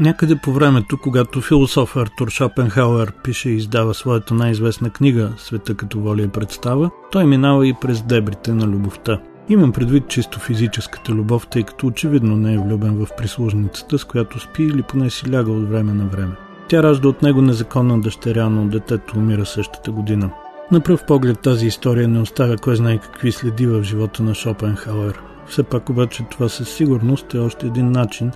Някъде по времето, когато философ Артур Шопенхауер пише и издава своята най-известна книга «Света като воля и представа», той минава и през дебрите на любовта. Имам предвид чисто физическата любов, тъй като очевидно не е влюбен в прислужницата, с която спи или поне си ляга от време на време. Тя ражда от него незаконна дъщеря, но детето умира същата година. На пръв поглед тази история не оставя кой знае какви следи в живота на Шопенхауер. Все пак обаче това със сигурност е още един начин,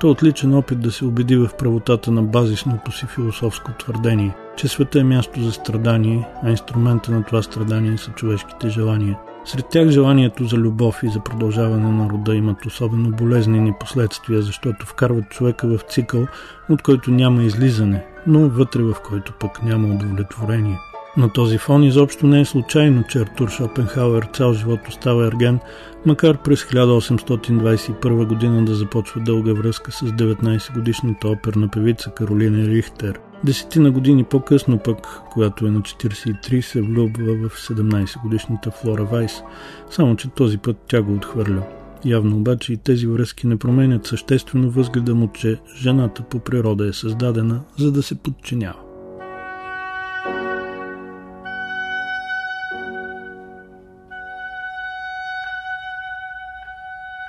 то е отличен опит да се убеди в правотата на базисното си философско твърдение, че света е място за страдание, а инструмента на това страдание са човешките желания. Сред тях желанието за любов и за продължаване на рода имат особено болезнени последствия, защото вкарват човека в цикъл, от който няма излизане, но вътре в който пък няма удовлетворение. На този фон изобщо не е случайно, че Артур Шопенхауер цял живот остава ерген, макар през 1821 година да започва дълга връзка с 19-годишната оперна певица Каролина Рихтер. Десетина години по-късно пък, когато е на 43, се влюбва в 17-годишната Флора Вайс, само че този път тя го отхвърля. Явно обаче и тези връзки не променят съществено възгледа му, че жената по природа е създадена, за да се подчинява.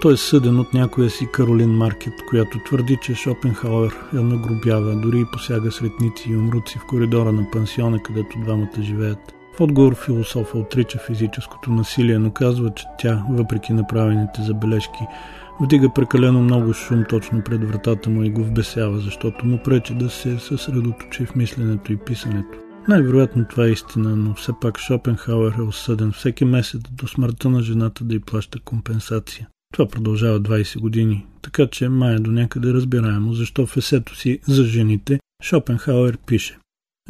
Той е съден от някоя си Каролин Маркет, която твърди, че Шопенхауер я нагробява, дори и посяга сретници и умруци в коридора на пансиона, където двамата живеят. В отговор философа отрича физическото насилие, но казва, че тя, въпреки направените забележки, Вдига прекалено много шум точно пред вратата му и го вбесява, защото му пречи да се съсредоточи в мисленето и писането. Най-вероятно това е истина, но все пак Шопенхауер е осъден всеки месец до смъртта на жената да й плаща компенсация. Това продължава 20 години, така че май е до някъде разбираемо, защо в есето си за жените Шопенхауер пише.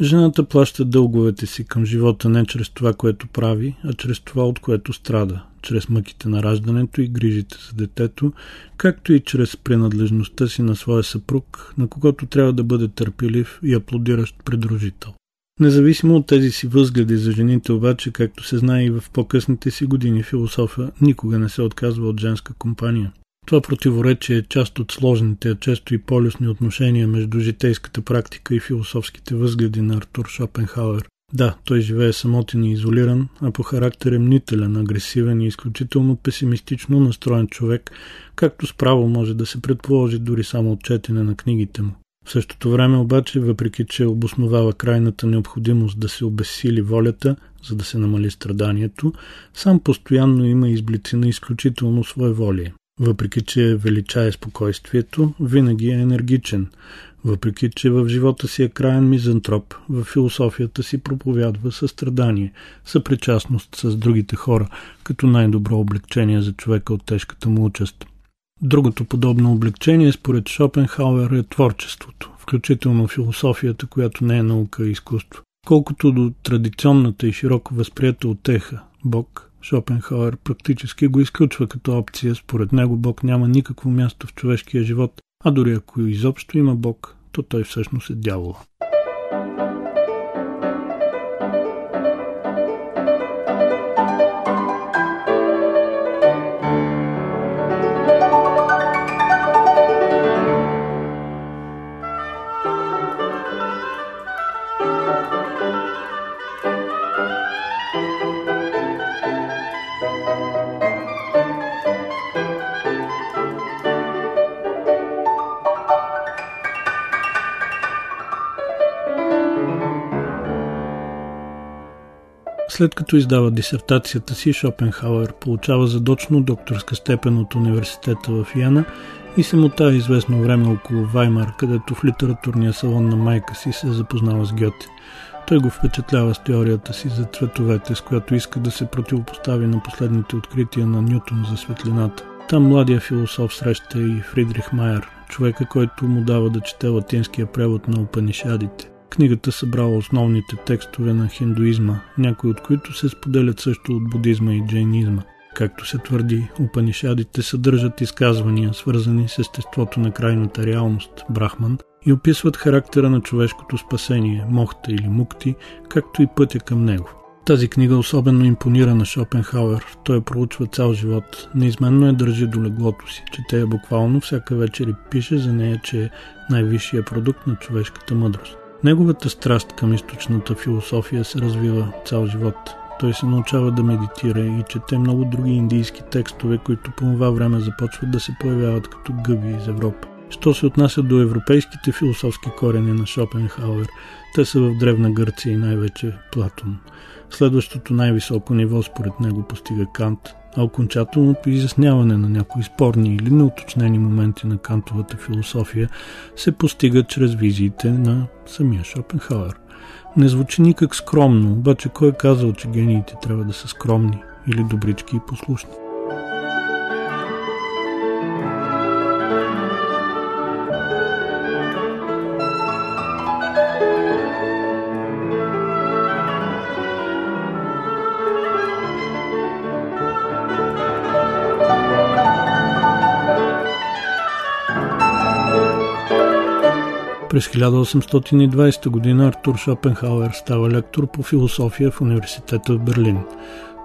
Жената плаща дълговете си към живота не чрез това, което прави, а чрез това, от което страда, чрез мъките на раждането и грижите за детето, както и чрез принадлежността си на своя съпруг, на когото трябва да бъде търпелив и аплодиращ придружител. Независимо от тези си възгледи за жените, обаче, както се знае и в по-късните си години, философа никога не се отказва от женска компания. Това противоречие е част от сложните, а често и полюсни отношения между житейската практика и философските възгледи на Артур Шопенхауер. Да, той живее самотен и изолиран, а по характер е мнителен, агресивен и изключително песимистично настроен човек, както справо може да се предположи дори само от четене на книгите му. В същото време обаче, въпреки че обосновава крайната необходимост да се обесили волята, за да се намали страданието, сам постоянно има изблици на изключително своеволие. Въпреки, че величае спокойствието, винаги е енергичен. Въпреки, че в живота си е краен мизантроп, в философията си проповядва състрадание, съпричастност с другите хора, като най-добро облегчение за човека от тежката му участ. Другото подобно облегчение, според Шопенхауер, е творчеството, включително философията, която не е наука и изкуство. Колкото до традиционната и широко възприята отеха, Бог, Шопенхауер практически го изключва като опция. Според него Бог няма никакво място в човешкия живот, а дори ако изобщо има Бог, то той всъщност е дявола. След като издава дисертацията си, Шопенхауер получава задочно докторска степен от университета в Яна и се мутава известно време около Ваймар, където в литературния салон на майка си се запознава с Гьоте. Той го впечатлява с теорията си за цветовете, с която иска да се противопостави на последните открития на Нютон за светлината. Там младия философ среща и Фридрих Майер, човека, който му дава да чете латинския превод на Упанишадите. Книгата събрала основните текстове на хиндуизма, някои от които се споделят също от будизма и джейнизма. Както се твърди, Упанишадите съдържат изказвания, свързани с естеството на крайната реалност, Брахман, и описват характера на човешкото спасение, мохта или мукти, както и пътя към него. Тази книга особено импонира на Шопенхауер. Той проучва цял живот. Неизменно я държи до леглото си. Чете я буквално всяка вечер и пише за нея, че е най-висшия продукт на човешката мъдрост. Неговата страст към източната философия се развива цял живот. Той се научава да медитира и чете много други индийски текстове, които по това време започват да се появяват като гъби из Европа. Що се отнася до европейските философски корени на Шопенхауер, те са в Древна Гърция и най-вече Платон. Следващото най-високо ниво според него постига Кант, окончателното изясняване на някои спорни или неуточнени моменти на кантовата философия се постига чрез визиите на самия Шопенхауер. Не звучи никак скромно, обаче кой е казал, че гениите трябва да са скромни или добрички и послушни? През 1820 година Артур Шопенхауер става лектор по философия в университета в Берлин.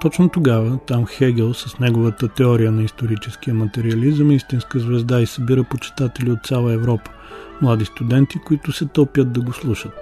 Точно тогава там Хегел с неговата теория на историческия материализъм е истинска звезда и събира почитатели от цяла Европа, млади студенти, които се топят да го слушат.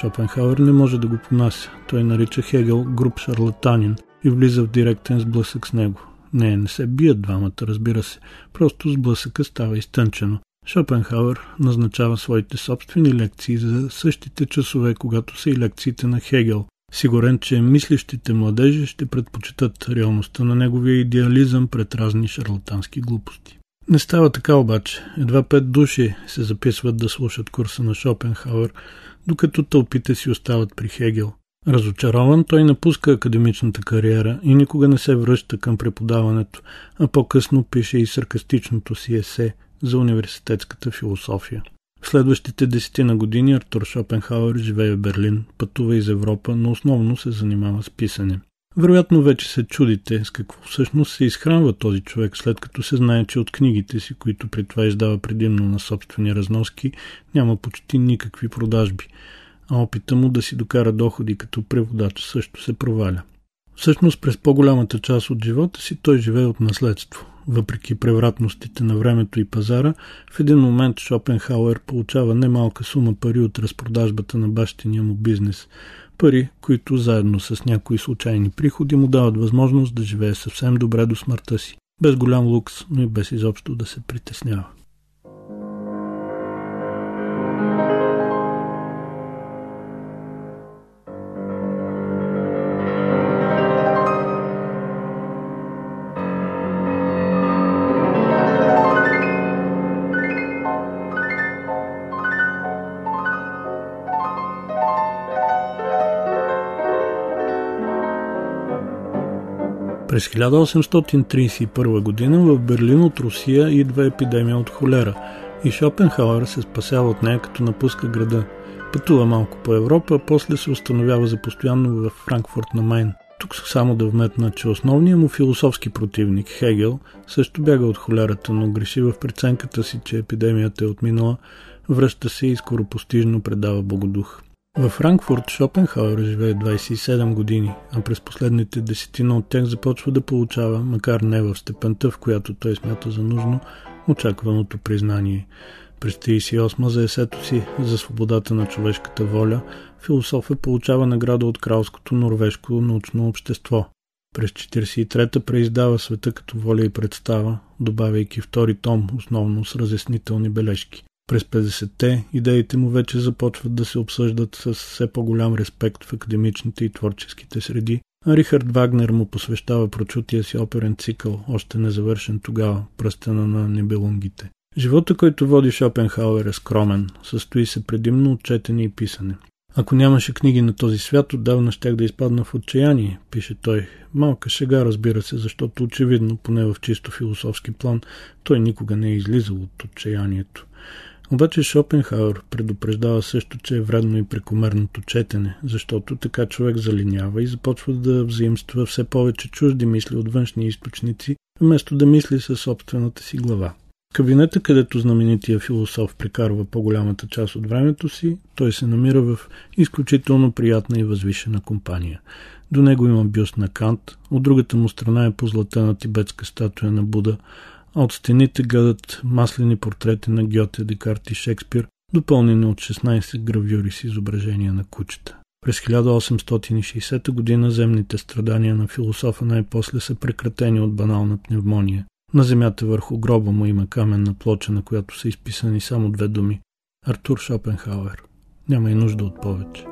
Шопенхауер не може да го понася. Той нарича Хегел груп шарлатанин и влиза в директен сблъсък с него. Не, не се бият двамата, разбира се. Просто сблъсъка става изтънчено. Шопенхауер назначава своите собствени лекции за същите часове, когато са и лекциите на Хегел. Сигурен, че мислещите младежи ще предпочитат реалността на неговия идеализъм пред разни шарлатански глупости. Не става така обаче. Едва пет души се записват да слушат курса на Шопенхауер, докато тълпите си остават при Хегел. Разочарован, той напуска академичната кариера и никога не се връща към преподаването, а по-късно пише и саркастичното си есе за университетската философия. В следващите десетина години Артур Шопенхауер живее в Берлин, пътува из Европа, но основно се занимава с писане. Вероятно вече се чудите с какво всъщност се изхранва този човек, след като се знае, че от книгите си, които при това издава предимно на собствени разноски, няма почти никакви продажби, а опита му да си докара доходи като преводач също се проваля. Всъщност през по-голямата част от живота си той живее от наследство. Въпреки превратностите на времето и пазара, в един момент Шопенхауер получава немалка сума пари от разпродажбата на бащиния му бизнес. Пари, които заедно с някои случайни приходи му дават възможност да живее съвсем добре до смъртта си. Без голям лукс, но и без изобщо да се притеснява. През 1831 година в Берлин от Русия идва епидемия от холера и Шопенхауер се спасява от нея като напуска града. Пътува малко по Европа, а после се установява за постоянно в Франкфурт на Майн. Тук само да вметна, че основният му философски противник, Хегел, също бяга от холерата, но греши в преценката си, че епидемията е отминала, връща се и скоро постижно предава Богодух. Във Франкфурт Шопенхауер живее 27 години, а през последните десетина от тях започва да получава, макар не в степента, в която той смята за нужно, очакваното признание. През 38 за есето си за свободата на човешката воля, философът получава награда от Кралското норвежко научно общество. През 43-та преиздава света като воля и представа, добавяйки втори том, основно с разяснителни бележки. През 50-те идеите му вече започват да се обсъждат с все по-голям респект в академичните и творческите среди, а Рихард Вагнер му посвещава прочутия си оперен цикъл, още незавършен тогава, пръстена на небелунгите. Живота, който води Шопенхауер е скромен, състои се предимно от четене и писане. Ако нямаше книги на този свят, отдавна щях да изпадна в отчаяние, пише той. Малка шега, разбира се, защото очевидно, поне в чисто философски план, той никога не е излизал от отчаянието. Обаче Шопенхауер предупреждава също, че е вредно и прекомерното четене, защото така човек залинява и започва да взаимства все повече чужди мисли от външни източници, вместо да мисли със собствената си глава. Кабинета, където знаменития философ прекарва по-голямата част от времето си, той се намира в изключително приятна и възвишена компания. До него има бюст на Кант, от другата му страна е позлатена тибетска статуя на Буда, а от стените гледат маслени портрети на Гьоте, Декарт и Шекспир, допълнени от 16 гравюри с изображения на кучета. През 1860 година земните страдания на философа най-после са прекратени от банална пневмония. На земята върху гроба му има каменна плоча, на която са изписани само две думи – Артур Шопенхауер. Няма и нужда от повече.